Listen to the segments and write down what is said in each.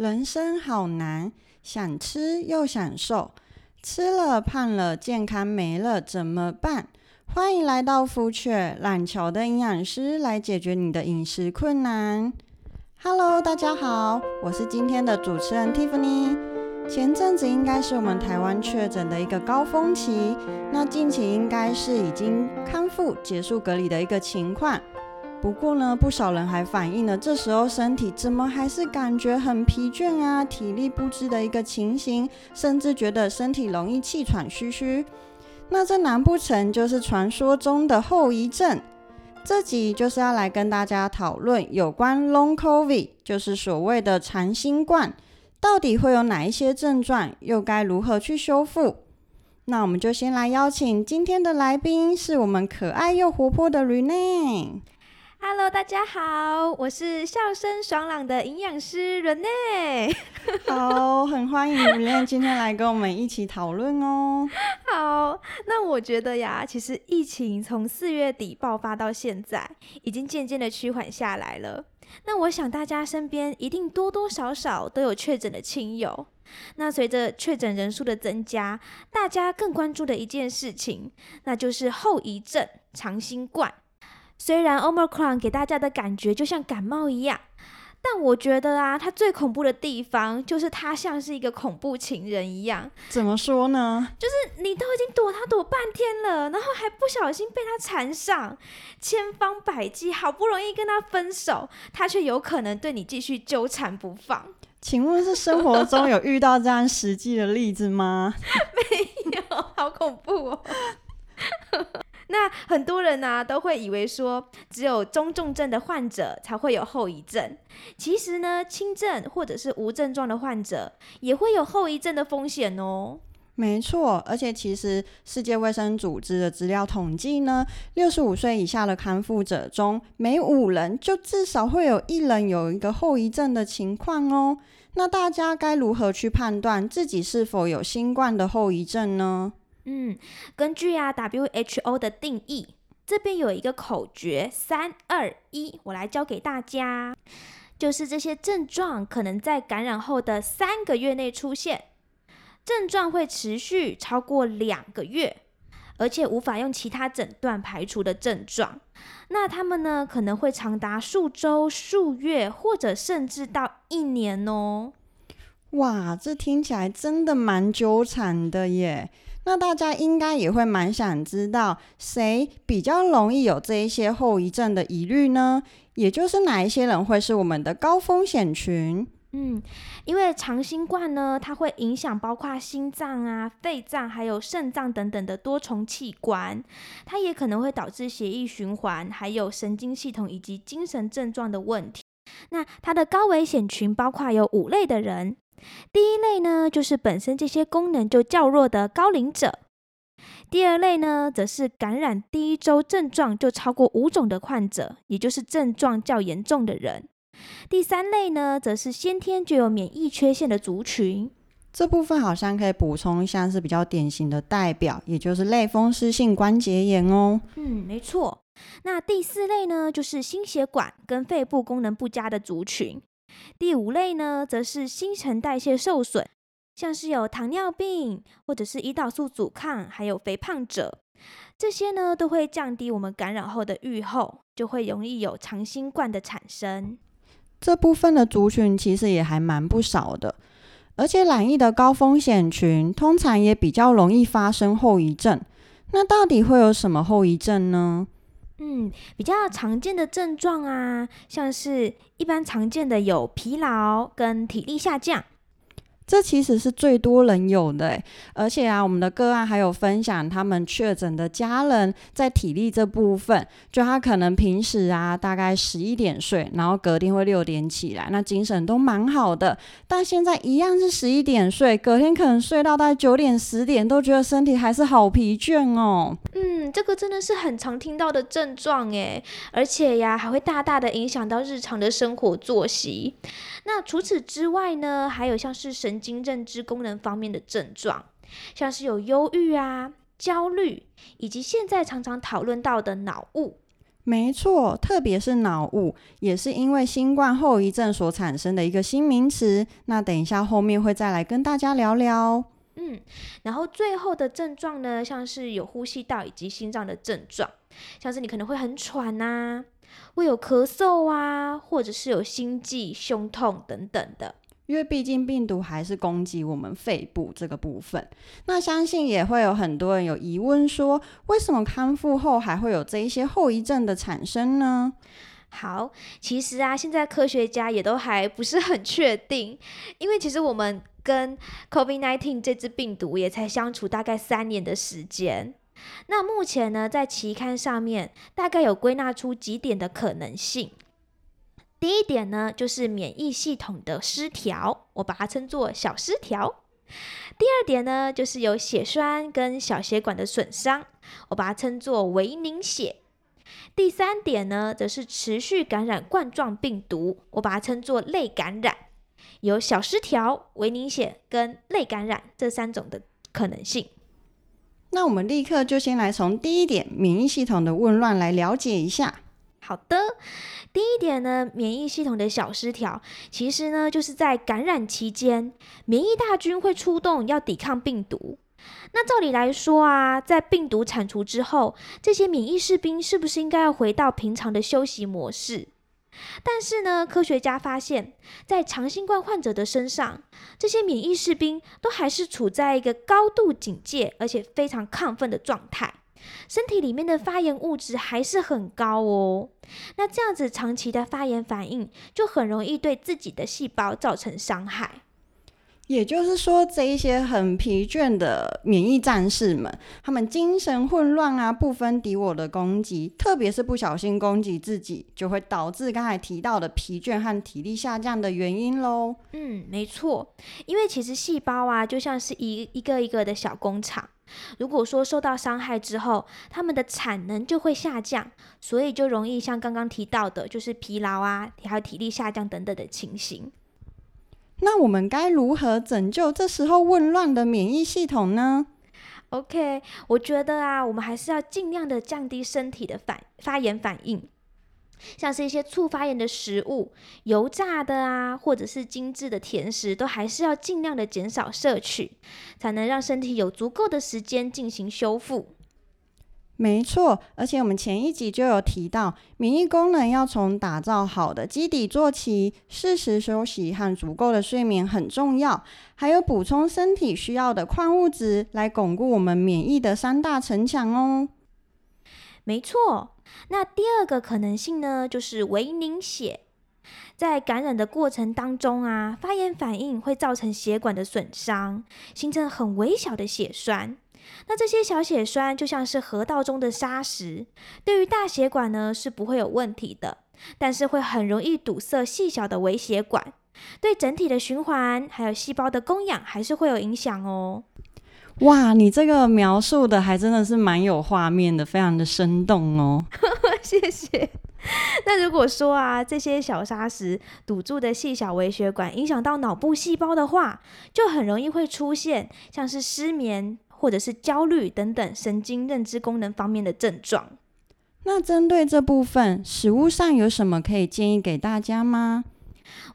人生好难，想吃又想瘦，吃了胖了，健康没了，怎么办？欢迎来到福雀懒乔的营养师来解决你的饮食困难。Hello，大家好，我是今天的主持人 Tiffany。前阵子应该是我们台湾确诊的一个高峰期，那近期应该是已经康复、结束隔离的一个情况。不过呢，不少人还反映了这时候身体怎么还是感觉很疲倦啊，体力不支的一个情形，甚至觉得身体容易气喘吁吁。那这难不成就是传说中的后遗症？这集就是要来跟大家讨论有关 Long COVID，就是所谓的长新冠，到底会有哪一些症状，又该如何去修复？那我们就先来邀请今天的来宾，是我们可爱又活泼的 Renee。Hello，大家好，我是笑声爽朗的营养师 Renee。好，很欢迎 Renee 今天来跟我们一起讨论哦。好，那我觉得呀，其实疫情从四月底爆发到现在，已经渐渐的趋缓下来了。那我想大家身边一定多多少少都有确诊的亲友。那随着确诊人数的增加，大家更关注的一件事情，那就是后遗症长新冠。虽然 Omicron 给大家的感觉就像感冒一样，但我觉得啊，它最恐怖的地方就是它像是一个恐怖情人一样。怎么说呢？就是你都已经躲它躲半天了，然后还不小心被它缠上，千方百计好不容易跟它分手，它却有可能对你继续纠缠不放。请问是生活中有遇到这样实际的例子吗？没有，好恐怖哦。那很多人呢、啊、都会以为说，只有中重症的患者才会有后遗症。其实呢，轻症或者是无症状的患者也会有后遗症的风险哦。没错，而且其实世界卫生组织的资料统计呢，六十五岁以下的康复者中，每五人就至少会有一人有一个后遗症的情况哦。那大家该如何去判断自己是否有新冠的后遗症呢？嗯，根据啊 WHO 的定义，这边有一个口诀，三二一，我来教给大家，就是这些症状可能在感染后的三个月内出现，症状会持续超过两个月，而且无法用其他诊断排除的症状，那他们呢可能会长达数周、数月，或者甚至到一年哦。哇，这听起来真的蛮纠缠的耶。那大家应该也会蛮想知道，谁比较容易有这一些后遗症的疑虑呢？也就是哪一些人会是我们的高风险群？嗯，因为长新冠呢，它会影响包括心脏啊、肺脏还有肾脏等等的多重器官，它也可能会导致血液循环，还有神经系统以及精神症状的问题。那它的高危险群包括有五类的人。第一类呢，就是本身这些功能就较弱的高龄者；第二类呢，则是感染第一周症状就超过五种的患者，也就是症状较严重的人；第三类呢，则是先天就有免疫缺陷的族群。这部分好像可以补充一下，是比较典型的代表，也就是类风湿性关节炎哦。嗯，没错。那第四类呢，就是心血管跟肺部功能不佳的族群。第五类呢，则是新陈代谢受损，像是有糖尿病或者是胰岛素阻抗，还有肥胖者，这些呢都会降低我们感染后的预后，就会容易有长新冠的产生。这部分的族群其实也还蛮不少的，而且染疫的高风险群通常也比较容易发生后遗症。那到底会有什么后遗症呢？嗯，比较常见的症状啊，像是一般常见的有疲劳跟体力下降。这其实是最多人有的，而且啊，我们的个案还有分享他们确诊的家人在体力这部分，就他可能平时啊大概十一点睡，然后隔天会六点起来，那精神都蛮好的，但现在一样是十一点睡，隔天可能睡到大概九点十点，都觉得身体还是好疲倦哦。嗯，这个真的是很常听到的症状诶，而且呀还会大大的影响到日常的生活作息。那除此之外呢，还有像是神经认知功能方面的症状，像是有忧郁啊、焦虑，以及现在常常讨论到的脑雾。没错，特别是脑雾，也是因为新冠后遗症所产生的一个新名词。那等一下后面会再来跟大家聊聊。嗯，然后最后的症状呢，像是有呼吸道以及心脏的症状，像是你可能会很喘呐、啊，会有咳嗽啊，或者是有心悸、胸痛等等的。因为毕竟病毒还是攻击我们肺部这个部分，那相信也会有很多人有疑问说，为什么康复后还会有这一些后遗症的产生呢？好，其实啊，现在科学家也都还不是很确定，因为其实我们跟 COVID-19 这支病毒也才相处大概三年的时间。那目前呢，在期刊上面大概有归纳出几点的可能性。第一点呢，就是免疫系统的失调，我把它称作小失调。第二点呢，就是有血栓跟小血管的损伤，我把它称作微凝血。第三点呢，则是持续感染冠状病毒，我把它称作类感染。有小失调、微凝血跟类感染这三种的可能性。那我们立刻就先来从第一点免疫系统的紊乱来了解一下。好的。第一点呢，免疫系统的小失调，其实呢就是在感染期间，免疫大军会出动要抵抗病毒。那照理来说啊，在病毒铲除之后，这些免疫士兵是不是应该要回到平常的休息模式？但是呢，科学家发现，在长新冠患者的身上，这些免疫士兵都还是处在一个高度警戒，而且非常亢奋的状态。身体里面的发炎物质还是很高哦，那这样子长期的发炎反应就很容易对自己的细胞造成伤害。也就是说，这一些很疲倦的免疫战士们，他们精神混乱啊，不分敌我的攻击，特别是不小心攻击自己，就会导致刚才提到的疲倦和体力下降的原因喽。嗯，没错，因为其实细胞啊，就像是一一个一个的小工厂。如果说受到伤害之后，他们的产能就会下降，所以就容易像刚刚提到的，就是疲劳啊，还有体力下降等等的情形。那我们该如何拯救这时候紊乱的免疫系统呢？OK，我觉得啊，我们还是要尽量的降低身体的反发炎反应。像是一些促发炎的食物、油炸的啊，或者是精致的甜食，都还是要尽量的减少摄取，才能让身体有足够的时间进行修复。没错，而且我们前一集就有提到，免疫功能要从打造好的基底做起，适时休息和足够的睡眠很重要，还有补充身体需要的矿物质，来巩固我们免疫的三大城墙哦。没错。那第二个可能性呢，就是微凝血，在感染的过程当中啊，发炎反应会造成血管的损伤，形成很微小的血栓。那这些小血栓就像是河道中的沙石，对于大血管呢是不会有问题的，但是会很容易堵塞细小的微血管，对整体的循环还有细胞的供氧还是会有影响哦。哇，你这个描述的还真的是蛮有画面的，非常的生动哦。谢谢。那如果说啊，这些小沙石堵住的细小微血管影响到脑部细胞的话，就很容易会出现像是失眠或者是焦虑等等神经认知功能方面的症状。那针对这部分，食物上有什么可以建议给大家吗？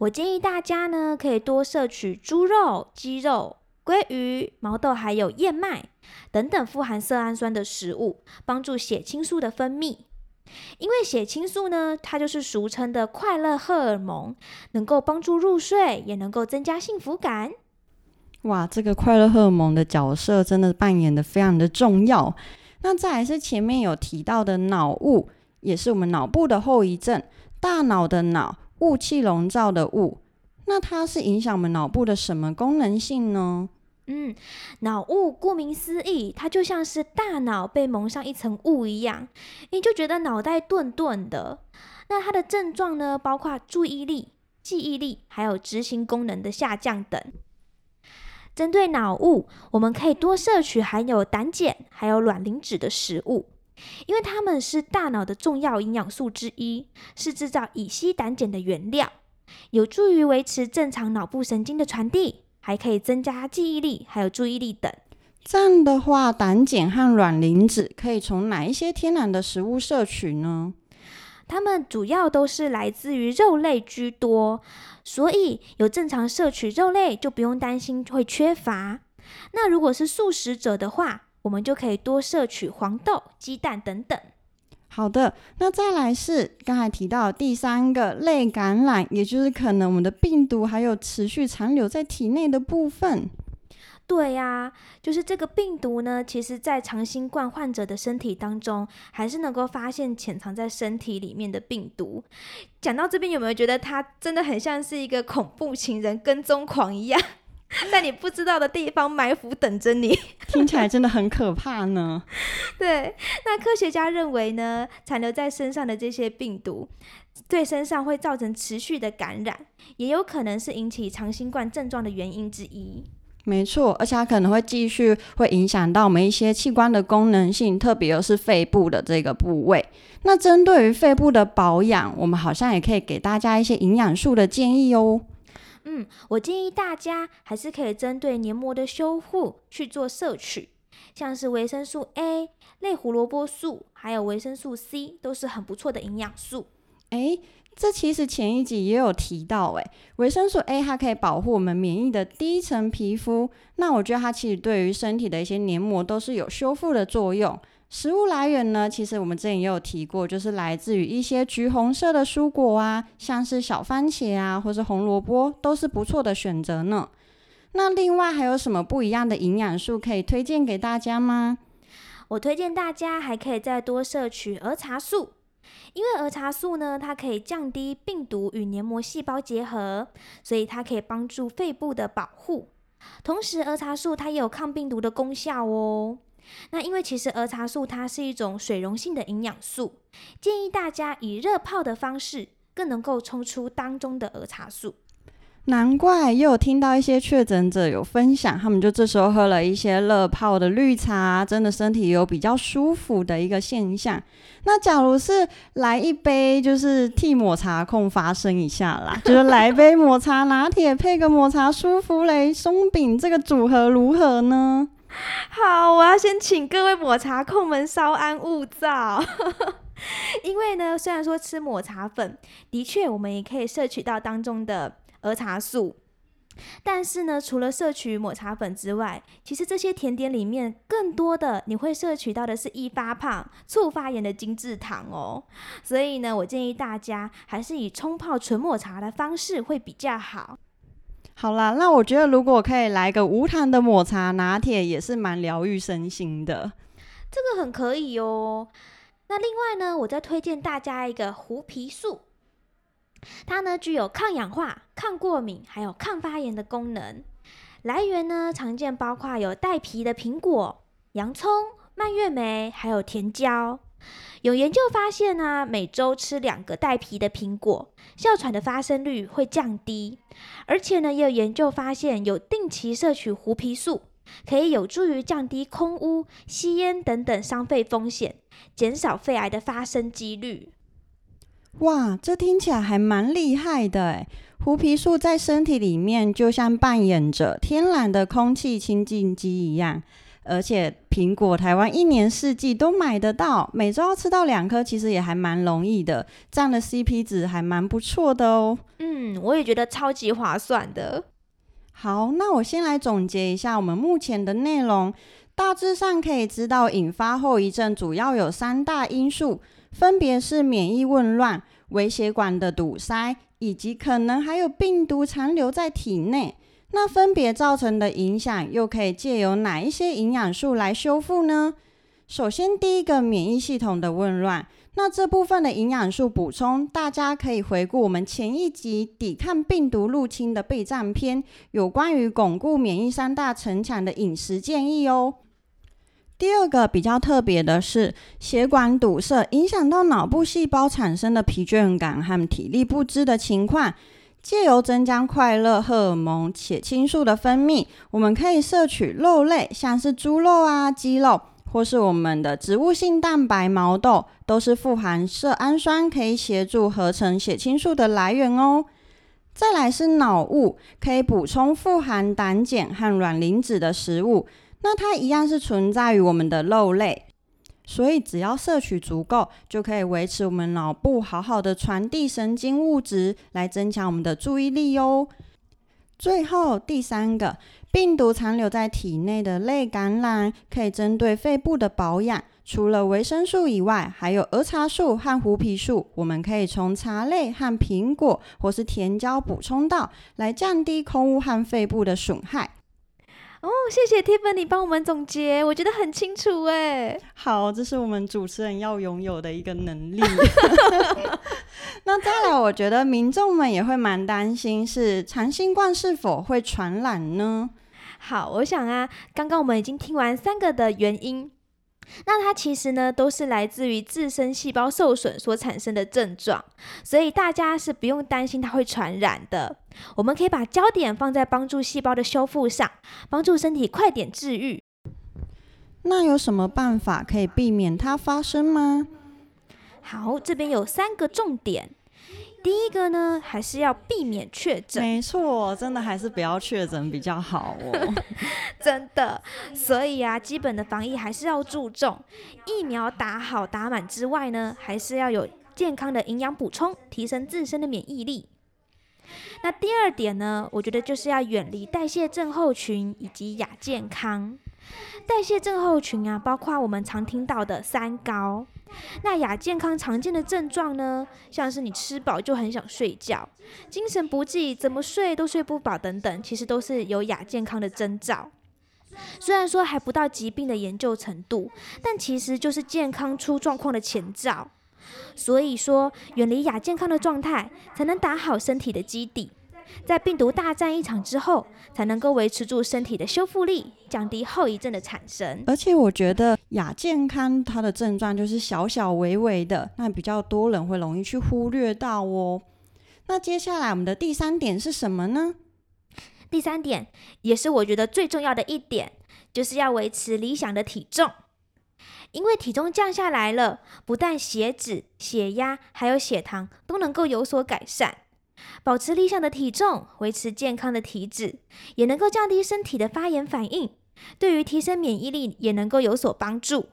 我建议大家呢，可以多摄取猪肉、鸡肉。鲑鱼、毛豆还有燕麦等等富含色氨酸的食物，帮助血清素的分泌。因为血清素呢，它就是俗称的快乐荷尔蒙，能够帮助入睡，也能够增加幸福感。哇，这个快乐荷尔蒙的角色真的扮演得非常的重要。那再来是前面有提到的脑雾，也是我们脑部的后遗症。大脑的脑，雾气笼罩的雾。那它是影响我们脑部的什么功能性呢？嗯，脑雾顾名思义，它就像是大脑被蒙上一层雾一样，你就觉得脑袋钝钝的。那它的症状呢，包括注意力、记忆力，还有执行功能的下降等。针对脑雾，我们可以多摄取含有胆碱还有卵磷脂的食物，因为它们是大脑的重要营养素之一，是制造乙醯胆碱的原料。有助于维持正常脑部神经的传递，还可以增加记忆力，还有注意力等。这样的话，胆碱和卵磷脂可以从哪一些天然的食物摄取呢？它们主要都是来自于肉类居多，所以有正常摄取肉类就不用担心会缺乏。那如果是素食者的话，我们就可以多摄取黄豆、鸡蛋等等。好的，那再来是刚才提到第三个类感染，也就是可能我们的病毒还有持续残留在体内的部分。对呀，就是这个病毒呢，其实在长新冠患者的身体当中，还是能够发现潜藏在身体里面的病毒。讲到这边，有没有觉得它真的很像是一个恐怖情人跟踪狂一样？在你不知道的地方埋伏等着你，听起来真的很可怕呢。对，那科学家认为呢，残留在身上的这些病毒，对身上会造成持续的感染，也有可能是引起长新冠症状的原因之一。没错，而且它可能会继续会影响到我们一些器官的功能性，特别又是肺部的这个部位。那针对于肺部的保养，我们好像也可以给大家一些营养素的建议哦。嗯，我建议大家还是可以针对黏膜的修护去做摄取，像是维生素 A、类胡萝卜素，还有维生素 C，都是很不错的营养素。诶，这其实前一集也有提到，诶，维生素 A 它可以保护我们免疫的第一层皮肤，那我觉得它其实对于身体的一些黏膜都是有修复的作用。食物来源呢，其实我们之前也有提过，就是来自于一些橘红色的蔬果啊，像是小番茄啊，或是红萝卜，都是不错的选择呢。那另外还有什么不一样的营养素可以推荐给大家吗？我推荐大家还可以再多摄取儿茶素，因为儿茶素呢，它可以降低病毒与黏膜细胞结合，所以它可以帮助肺部的保护。同时，儿茶素它也有抗病毒的功效哦。那因为其实儿茶素它是一种水溶性的营养素，建议大家以热泡的方式，更能够冲出当中的儿茶素。难怪又有听到一些确诊者有分享，他们就这时候喝了一些热泡的绿茶，真的身体有比较舒服的一个现象。那假如是来一杯，就是替抹茶控发声一下啦，就是来一杯抹茶拿铁配个抹茶舒芙蕾松饼，这个组合如何呢？好，我要先请各位抹茶控们稍安勿躁，因为呢，虽然说吃抹茶粉的确我们也可以摄取到当中的儿茶素，但是呢，除了摄取抹茶粉之外，其实这些甜点里面更多的你会摄取到的是易发胖、促发炎的精制糖哦。所以呢，我建议大家还是以冲泡纯抹茶的方式会比较好。好啦，那我觉得如果可以来个无糖的抹茶拿铁，也是蛮疗愈身心的。这个很可以哦。那另外呢，我再推荐大家一个胡皮素，它呢具有抗氧化、抗过敏还有抗发炎的功能。来源呢常见包括有带皮的苹果、洋葱、蔓越莓，还有甜椒。有研究发现呢、每周吃两个带皮的苹果，哮喘的发生率会降低。而且呢，也有研究发现，有定期摄取胡皮素，可以有助于降低空污、吸烟等等伤肺风险，减少肺癌的发生几率。哇，这听起来还蛮厉害的诶！胡皮素在身体里面就像扮演着天然的空气清净机一样。而且苹果台湾一年四季都买得到，每周要吃到两颗，其实也还蛮容易的，这样的 CP 值还蛮不错的哦。嗯，我也觉得超级划算的。好，那我先来总结一下我们目前的内容，大致上可以知道引发后遗症主要有三大因素，分别是免疫紊乱、微血管的堵塞，以及可能还有病毒残留在体内。那分别造成的影响，又可以借由哪一些营养素来修复呢？首先，第一个免疫系统的紊乱，那这部分的营养素补充，大家可以回顾我们前一集抵抗病毒入侵的备战篇，有关于巩固免疫三大城墙的饮食建议哦。第二个比较特别的是，血管堵塞影响到脑部细胞产生的疲倦感和体力不支的情况。借由增加快乐荷尔蒙血清素的分泌，我们可以摄取肉类，像是猪肉啊、鸡肉，或是我们的植物性蛋白毛豆，都是富含色氨酸，可以协助合成血清素的来源哦。再来是脑雾，可以补充富含胆碱和卵磷脂的食物，那它一样是存在于我们的肉类。所以只要摄取足够，就可以维持我们脑部好好的传递神经物质，来增强我们的注意力哟。最后第三个，病毒残留在体内的类感染，可以针对肺部的保养。除了维生素以外，还有儿茶素和胡皮素，我们可以从茶类和苹果或是甜椒补充到，来降低空污和肺部的损害。哦，谢谢 Tiffany 帮我们总结，我觉得很清楚哎。好，这是我们主持人要拥有的一个能力。那再来，我觉得民众们也会蛮担心，是长新冠是否会传染呢？好，我想啊，刚刚我们已经听完三个的原因。那它其实呢，都是来自于自身细胞受损所产生的症状，所以大家是不用担心它会传染的。我们可以把焦点放在帮助细胞的修复上，帮助身体快点治愈。那有什么办法可以避免它发生吗？好，这边有三个重点。第一个呢，还是要避免确诊。没错，真的还是不要确诊比较好哦。真的，所以啊，基本的防疫还是要注重。疫苗打好打满之外呢，还是要有健康的营养补充，提升自身的免疫力。那第二点呢，我觉得就是要远离代谢症候群以及亚健康。代谢症候群啊，包括我们常听到的三高。那亚健康常见的症状呢，像是你吃饱就很想睡觉，精神不济，怎么睡都睡不饱等等，其实都是有亚健康的征兆。虽然说还不到疾病的研究程度，但其实就是健康出状况的前兆。所以说，远离亚健康的状态，才能打好身体的基底。在病毒大战一场之后，才能够维持住身体的修复力，降低后遗症的产生。而且我觉得亚健康它的症状就是小小微微的，那比较多人会容易去忽略到哦。那接下来我们的第三点是什么呢？第三点也是我觉得最重要的一点，就是要维持理想的体重。因为体重降下来了，不但血脂、血压还有血糖都能够有所改善。保持理想的体重，维持健康的体脂，也能够降低身体的发炎反应，对于提升免疫力也能够有所帮助。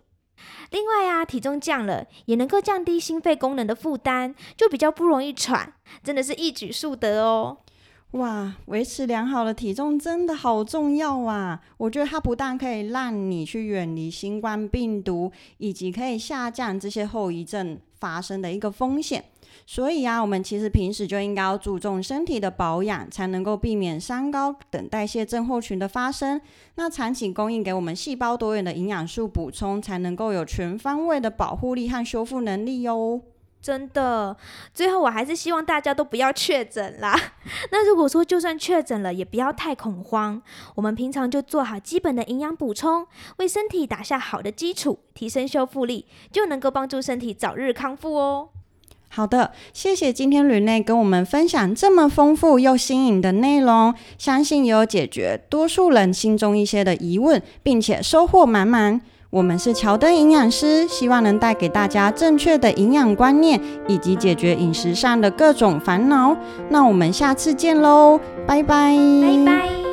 另外啊，体重降了，也能够降低心肺功能的负担，就比较不容易喘，真的是一举数得哦。哇，维持良好的体重真的好重要啊！我觉得它不但可以让你去远离新冠病毒，以及可以下降这些后遗症发生的一个风险。所以啊，我们其实平时就应该要注重身体的保养，才能够避免三高等代谢症候群的发生。那长期供应给我们细胞多元的营养素补充，才能够有全方位的保护力和修复能力哟。真的，最后我还是希望大家都不要确诊啦。那如果说就算确诊了，也不要太恐慌。我们平常就做好基本的营养补充，为身体打下好的基础，提升修复力，就能够帮助身体早日康复哦。好的，谢谢今天吕内跟我们分享这么丰富又新颖的内容，相信也有解决多数人心中一些的疑问，并且收获满满。我们是乔登营养师，希望能带给大家正确的营养观念，以及解决饮食上的各种烦恼。那我们下次见喽，拜拜，拜拜。